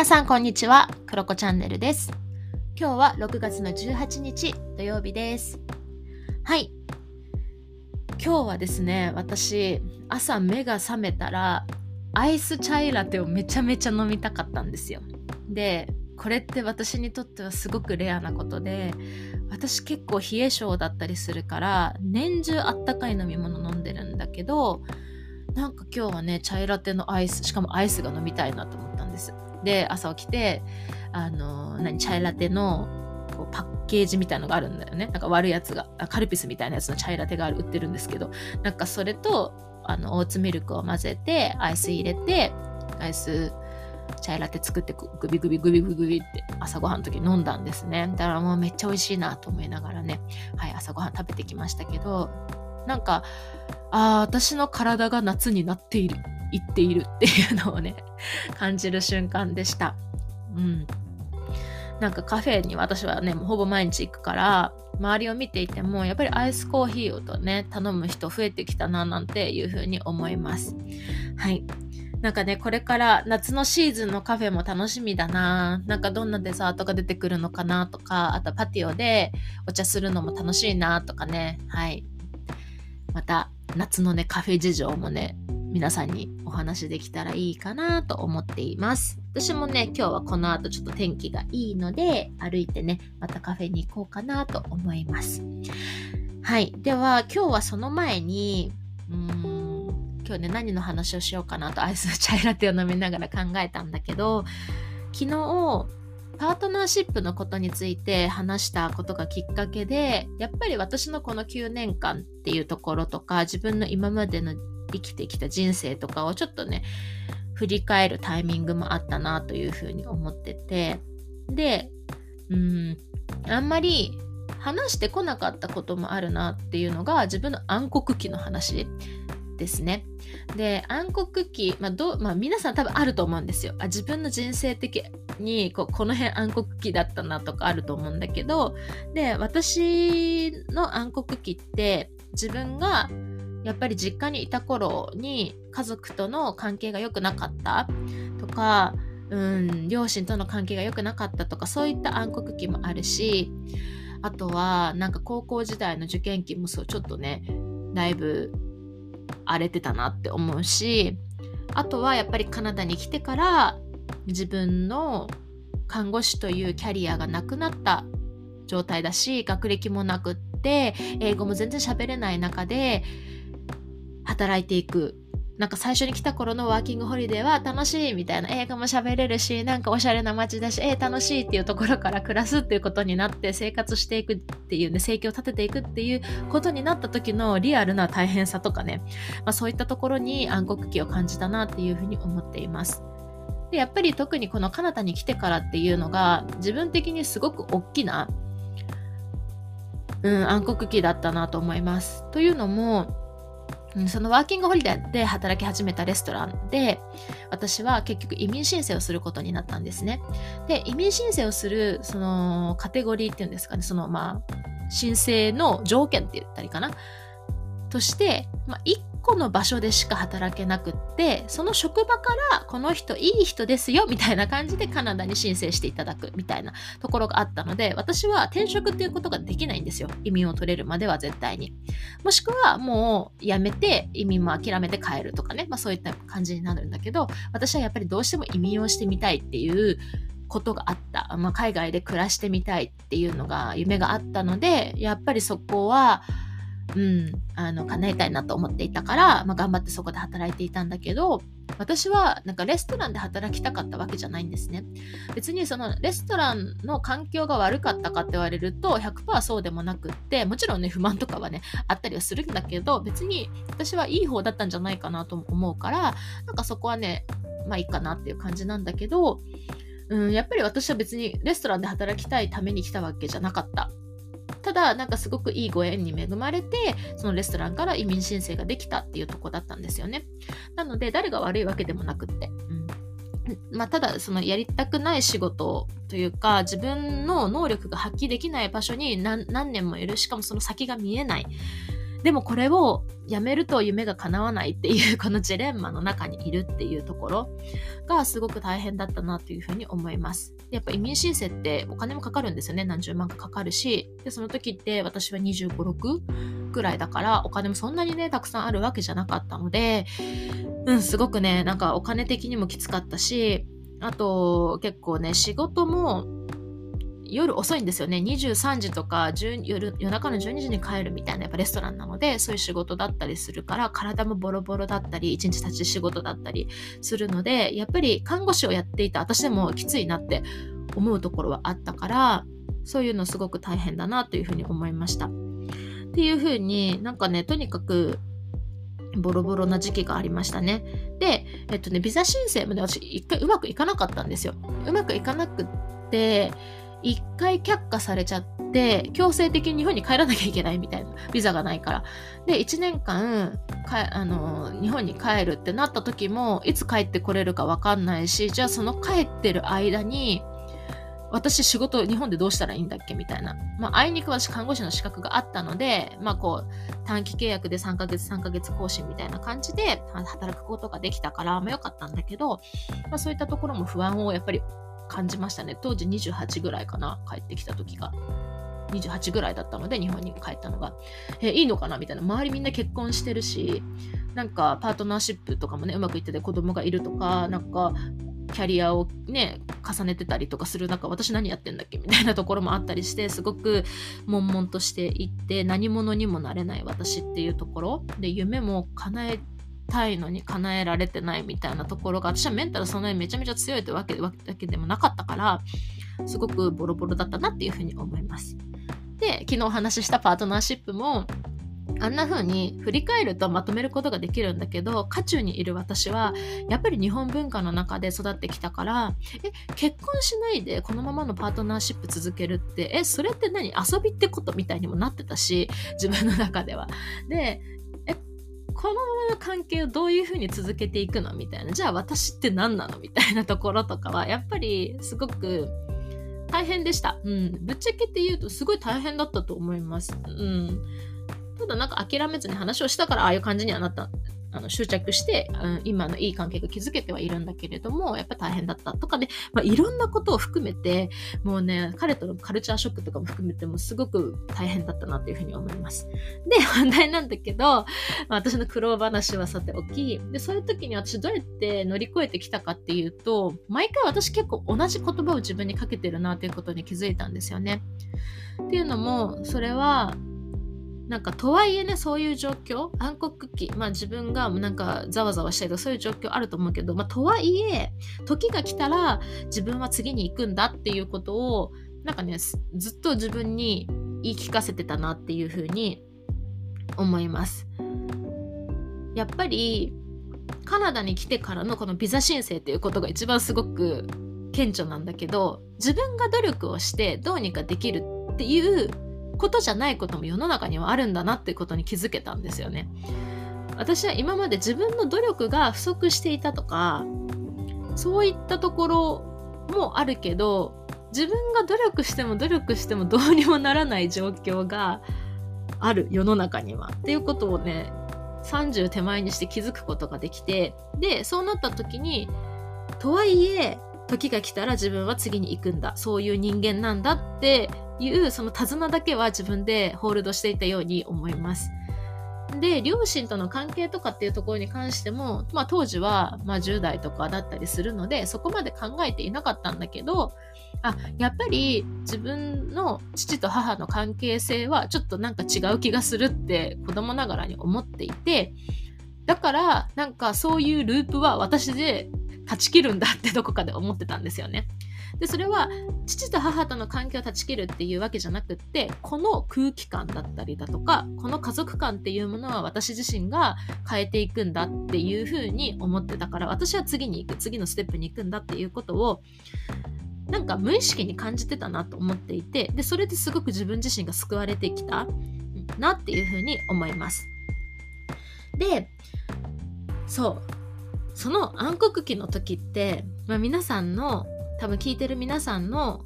皆さんこんにちは、クロコチャンネルです。今日は6月の18日土曜日です。はい。今日はですね、私、朝目が覚めたら、アイスチャイラテをめちゃめちゃ飲みたかったんですよ。で、これって私にとってはすごくレアなことで、私結構冷え性だったりするから、年中あったかい飲み物飲んでるんだけど、なんか今日はね、チャイラテのアイス、しかもアイスが飲みたいなと思ったんです。で、朝起きて、あの、何、チャイラテのこうパッケージみたいのがあるんだよね。なんか割るやつが、カルピスみたいなやつのチャイラテがある売ってるんですけど、なんかそれと、あの、オーツミルクを混ぜて、アイス入れて、アイス、チャイラテ作ってグビグビグビグビグビって朝ごはんの時飲んだんですね。だからもうめっちゃ美味しいなと思いながらね、はい、朝ごはん食べてきましたけど、なんか、ああ、私の体が夏になっている、いっているっていうのをね、感じる瞬間でした。うん。なんかカフェに私はね、ほぼ毎日行くから、周りを見ていても、やっぱりアイスコーヒーをとね、頼む人増えてきたな、なんていうふうに思います。はい。なんかね、これから夏のシーズンのカフェも楽しみだな。なんかどんなデザートが出てくるのかなとか、あとパティオでお茶するのも楽しいなとかね。はい。また夏のね、カフェ事情もね、皆さんにお話できたらいいかなと思っています。私もね、今日はこの後ちょっと天気がいいので、歩いてね、またカフェに行こうかなと思います。はい。では、今日はその前に、うーん、今日ね、何の話をしようかなとアイスチャイラテを飲みながら考えたんだけど、昨日、パートナーシップのことについて話したことがきっかけで、やっぱり私のこの9年間っていうところとか、自分の今までの生きてきた人生とかをちょっとね、振り返るタイミングもあったなというふうに思ってて、で、うん、あんまり話してこなかったこともあるなっていうのが自分の暗黒期の話ですね。で暗黒期、まあどまあ、皆さん多分あると思うんですよ。あ自分の人生的にこうこの辺暗黒期だったなとかあると思うんだけどで私の暗黒期って自分がやっぱり実家にいた頃に家族との関係が良くなかった？とか、うん、両親との関係が良くなかったとかそういった暗黒期もあるしあとはなんか高校時代の受験期もそうちょっとねだいぶ荒れてたなって思うしあとはやっぱりカナダに来てから自分の看護師というキャリアがなくなった状態だし学歴もなくって英語も全然喋れない中で働いていくなんか最初に来た頃のワーキングホリデーは楽しいみたいな映画も喋れるしなんかおしゃれな街だしえー、楽しいっていうところから暮らすっていうことになって生活していくっていうね生計を立てていくっていうことになった時のリアルな大変さとかね、まあ、そういったところに暗黒期を感じたなっていうふうに思っています。でやっぱり特にこのカナダに来てからっていうのが自分的にすごく大きな、うん、暗黒期だったなと思います。というのもそのワーキングホリデーで働き始めたレストランで私は結局移民申請をすることになったんですね。で移民申請をするそのカテゴリーっていうんですかねそのまあ申請の条件って言ったりかなとして、まあ、個の場所でしか働けなくってその職場からこの人いい人ですよみたいな感じでカナダに申請していただくみたいなところがあったので私は転職っていうことができないんですよ。移民を取れるまでは絶対に。もしくはもう辞めて移民も諦めて帰るとかね、まあ、そういった感じになるんだけど私はやっぱりどうしても移民をしてみたいっていうことがあった、まあ、海外で暮らしてみたいっていうのが夢があったのでやっぱりそこはうん、あの叶えたいなと思っていたから、まあ、頑張ってそこで働いていたんだけど私はなんかレストランで働きたかったわけじゃないんですね。別にそのレストランの環境が悪かったかって言われると100%そうでもなくってもちろんね不満とかはねあったりはするんだけど別に私はいい方だったんじゃないかなと思うからなんかそこはねまあいいかなっていう感じなんだけどうん、やっぱり私は別にレストランで働きたいために来たわけじゃなかった。ただなんかすごくいいご縁に恵まれてそのレストランから移民申請ができたっていうとこだったんですよね。なので誰が悪いわけでもなくって、うん。まあ、ただそのやりたくない仕事というか自分の能力が発揮できない場所に何何年もいる。しかもその先が見えない。でもこれをやめると夢が叶わないっていうこのジレンマの中にいるっていうところがすごく大変だったなというふうに思います。やっぱ移民申請ってお金もかかるんですよね。何十万かかかるし。で、その時って私は25、6ぐらいだからお金もそんなにね、たくさんあるわけじゃなかったので、うん、すごくね、なんかお金的にもきつかったし、あと結構ね、仕事も夜遅いんですよね。23時とか夜夜中の12時に帰るみたいなやっぱレストランなので、そういう仕事だったりするから、体もボロボロだったり、一日立ち仕事だったりするので、やっぱり看護師をやっていた私でもきついなって思うところはあったから、そういうのすごく大変だなというふうに思いました。っていうふうになんかね、とにかくボロボロな時期がありましたね。で、えっとね、ビザ申請もね、私一回うまくいかなかったんですよ。うまくいかなくって、一回却下されちゃって、強制的に日本に帰らなきゃいけないみたいな、ビザがないから。で、1年間、あの、日本に帰るってなった時も、いつ帰ってこれるかわかんないし、じゃあその帰ってる間に、私仕事日本でどうしたらいいんだっけみたいな。まあ、あいにく私看護師の資格があったので、まあこう、短期契約で3ヶ月3ヶ月更新みたいな感じで働くことができたから、まあ良かったんだけど、まあそういったところも不安をやっぱり感じましたね。当時28ぐらいかな、帰ってきた時が。28ぐらいだったので、日本に帰ったのが。え、いいのかなみたいな。周りみんな結婚してるし、なんかパートナーシップとかもね、うまくいってて子供がいるとか、なんか、キャリアをね、重ねてたりとかする中、私何やってんだっけみたいなところもあったりして、すごく悶々としていって、何者にもなれない私っていうところで、夢も叶えたいのに叶えられてないみたいなところが私はメンタルそんなにめちゃめちゃ強いってわけわけでもなかったからすごくボロボロだったなっていうふうに思います。で昨日お話ししたパートナーシップもあんな風に振り返るとまとめることができるんだけど渦中にいる私はやっぱり日本文化の中で育ってきたからえ結婚しないでこのままのパートナーシップ続けるってえそれって何？遊びってことみたいにもなってたし自分の中では。でこのままの関係をどういうふうに続けていくのみたいなじゃあ私って何なのみたいなところとかはやっぱりすごく大変でした。うん。ぶっちゃけて言うとすごい大変だったと思います。うん。ただなんか諦めずに話をしたからああいう感じにはなったあの執着して、うん、今のいい関係が築けてはいるんだけれども、やっぱ大変だったとかで、まあ、いろんなことを含めて、もうね、彼とのカルチャーショックとかも含めてもすごく大変だったなっていうふうに思います。で、本題なんだけど、まあ、私の苦労話はさておき、で、そういう時に私どうやって乗り越えてきたかっていうと、毎回私結構同じ言葉を自分にかけてるなということに気づいたんですよね。っていうのも、それは、なんかとはいえねそういう状況暗黒期まあ自分がなんかざわざわしたりとかそういう状況あると思うけど、まあ、とはいえ時が来たら自分は次に行くんだっていうことをなんかねずっと自分に言い聞かせてたなっていうふうに思います。やっぱりカナダに来てからのこのビザ申請っていうことが一番すごく顕著なんだけど自分が努力をしてどうにかできるっていうことじゃないことも世の中にはあるんだなっていうことに気づけたんですよね。私は今まで自分の努力が不足していたとかそういったところもあるけど自分が努力しても努力してもどうにもならない状況がある世の中にはっていうことをね30手前にして気づくことができてでそうなった時にとはいえ時が来たら自分は次に行くんだそういう人間なんだっていうその手綱だけは自分でホールドしていたように思います。で両親との関係とかっていうところに関しても、まあ、当時はま10代とかだったりするのでそこまで考えていなかったんだけどあやっぱり自分の父と母の関係性はちょっとなんか違う気がするって子供ながらに思っていてだからなんかそういうループは私で断ち切るんだってどこかで思ってたんですよね。でそれは父と母との関係を断ち切るっていうわけじゃなくってこの空気感だったりだとかこの家族感っていうものは私自身が変えていくんだっていうふうに思ってたから私は次に行く次のステップに行くんだっていうことをなんか無意識に感じてたなと思っていてでそれですごく自分自身が救われてきたなっていうふうに思います。でそうその暗黒期の時って、まあ、皆さんの多分聞いてる皆さんの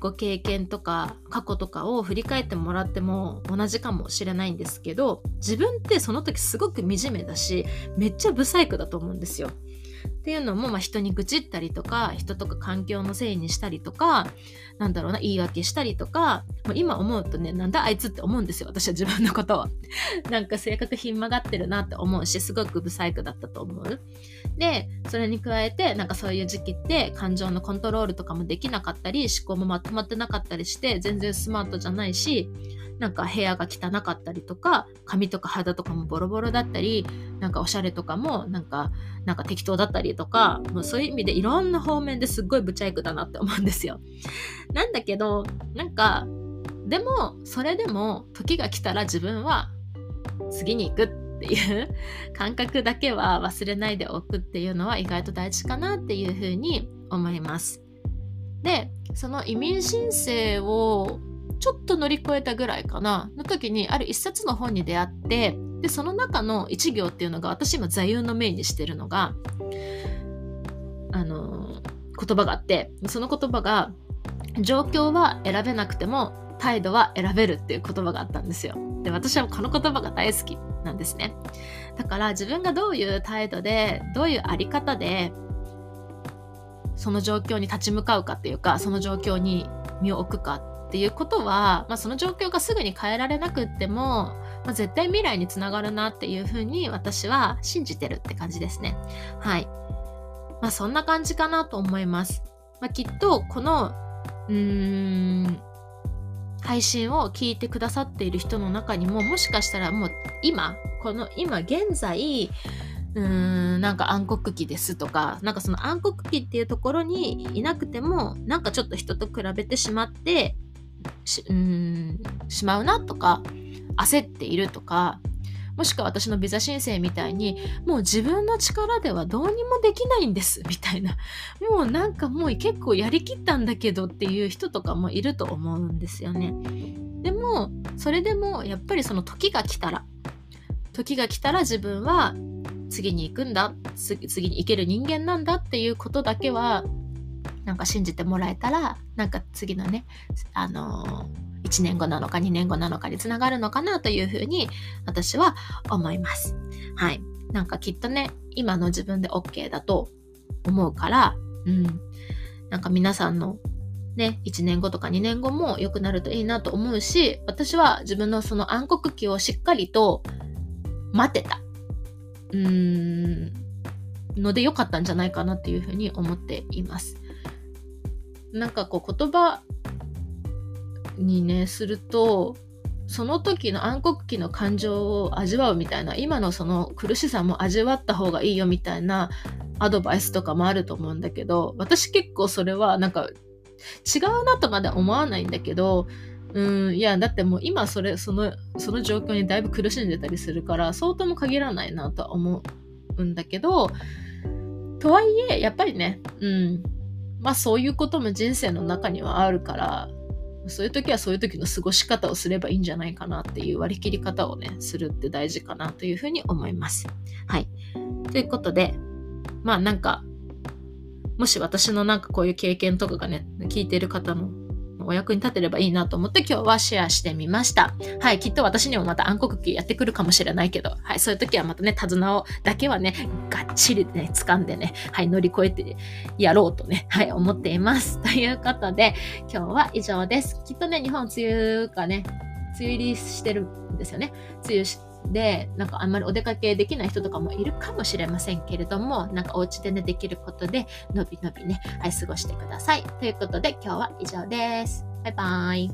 ご経験とか過去とかを振り返ってもらっても同じかもしれないんですけど自分ってその時すごく惨めだしめっちゃ不細工だと思うんですよ。っていうのも、まあ、人に愚痴ったりとか人とか環境のせいにしたりとかなんだろうな言い訳したりとかもう今思うとねなんだあいつって思うんですよ私は自分のことは。なんか性格ひん曲がってるなって思うしすごくブサイクだったと思う。でそれに加えてなんかそういう時期って感情のコントロールとかもできなかったり思考もまとまってなかったりして全然スマートじゃないしなんか部屋が汚かったりとか髪とか肌とかもボロボロだったりなんかおしゃれとかもなんかなんか適当だったりとかもうそういう意味でいろんな方面ですっごいブチャイクだなって思うんですよ。なんだけどなんかでもそれでも時が来たら自分は次に行くっていう 感覚だけは忘れないでおくっていうのは意外と大事かなっていうふうに思います。でその移民申請をちょっと乗り越えたぐらいかなの時にある一冊の本に出会ってでその中の一行っていうのが私今座右の銘にしてるのがあの言葉があってその言葉が状況は選べなくても態度は選べるっていう言葉があったんですよ。で私はこの言葉が大好きなんですね。だから自分がどういう態度でどういうあり方でその状況に立ち向かうかっていうかその状況に身を置くかっていうことは、まあ、その状況がすぐに変えられなくっても、まあ、絶対未来につながるなっていうふうに私は信じてるって感じですね。はい。まあそんな感じかなと思います。まあ、きっとこのうーん配信を聞いてくださっている人の中にももしかしたらもう今この今現在うーんなんか暗黒期ですとかなんかその暗黒期っていうところにいなくてもなんかちょっと人と比べてしまってしうんしまうなとか焦っているとかもしくは私のビザ申請みたいにもう自分の力ではどうにもできないんですみたいな。もうなんかもう結構やりきったんだけどっていう人とかもいると思うんですよね。でもそれでもやっぱりその時が来たら時が来たら自分は次に行くんだ次に行ける人間なんだっていうことだけはなんか信じてもらえたらなんか次のねあのー、1年後なのか2年後なのかにつながるのかなというふうに私は思います。はい。なんかきっとね今の自分で OK だと思うからうんなんか皆さんのね、1年後とか2年後も良くなるといいなと思うし、私は自分のその暗黒期をしっかりと待てた。うーん、ので良かったんじゃないかなっていうふうに思っています。なんかこう言葉にねするとその時の暗黒期の感情を味わうみたいな今のその苦しさも味わった方がいいよみたいなアドバイスとかもあると思うんだけど私結構それはなんか違うなとまで思わないんだけどうんいやだってもう今それそのその状況にだいぶ苦しんでたりするから相当も限らないなとは思うんだけどとはいえやっぱりねうんまあそういうことも人生の中にはあるから、そういう時はそういう時の過ごし方をすればいいんじゃないかなっていう割り切り方をね、するって大事かなというふうに思います。はい。ということで、まあなんか、もし私のなんかこういう経験とかがね、聞いてる方のお役に立てればいいなと思って今日はシェアしてみました。はい、きっと私にもまた暗黒期やってくるかもしれないけど、はい、そういう時はまたね、手綱をだけはね、がっちりね、掴んでね、はい、乗り越えてやろうとね、はい、思っています。ということで、今日は以上です。きっとね、日本梅雨がね、梅雨入りしてるんですよね。梅雨でなんかあんまりお出かけできない人とかもいるかもしれませんけれどもなんかお家でねできることでのびのびね、はい、過ごしてください。ということで今日は以上です。バイバーイ。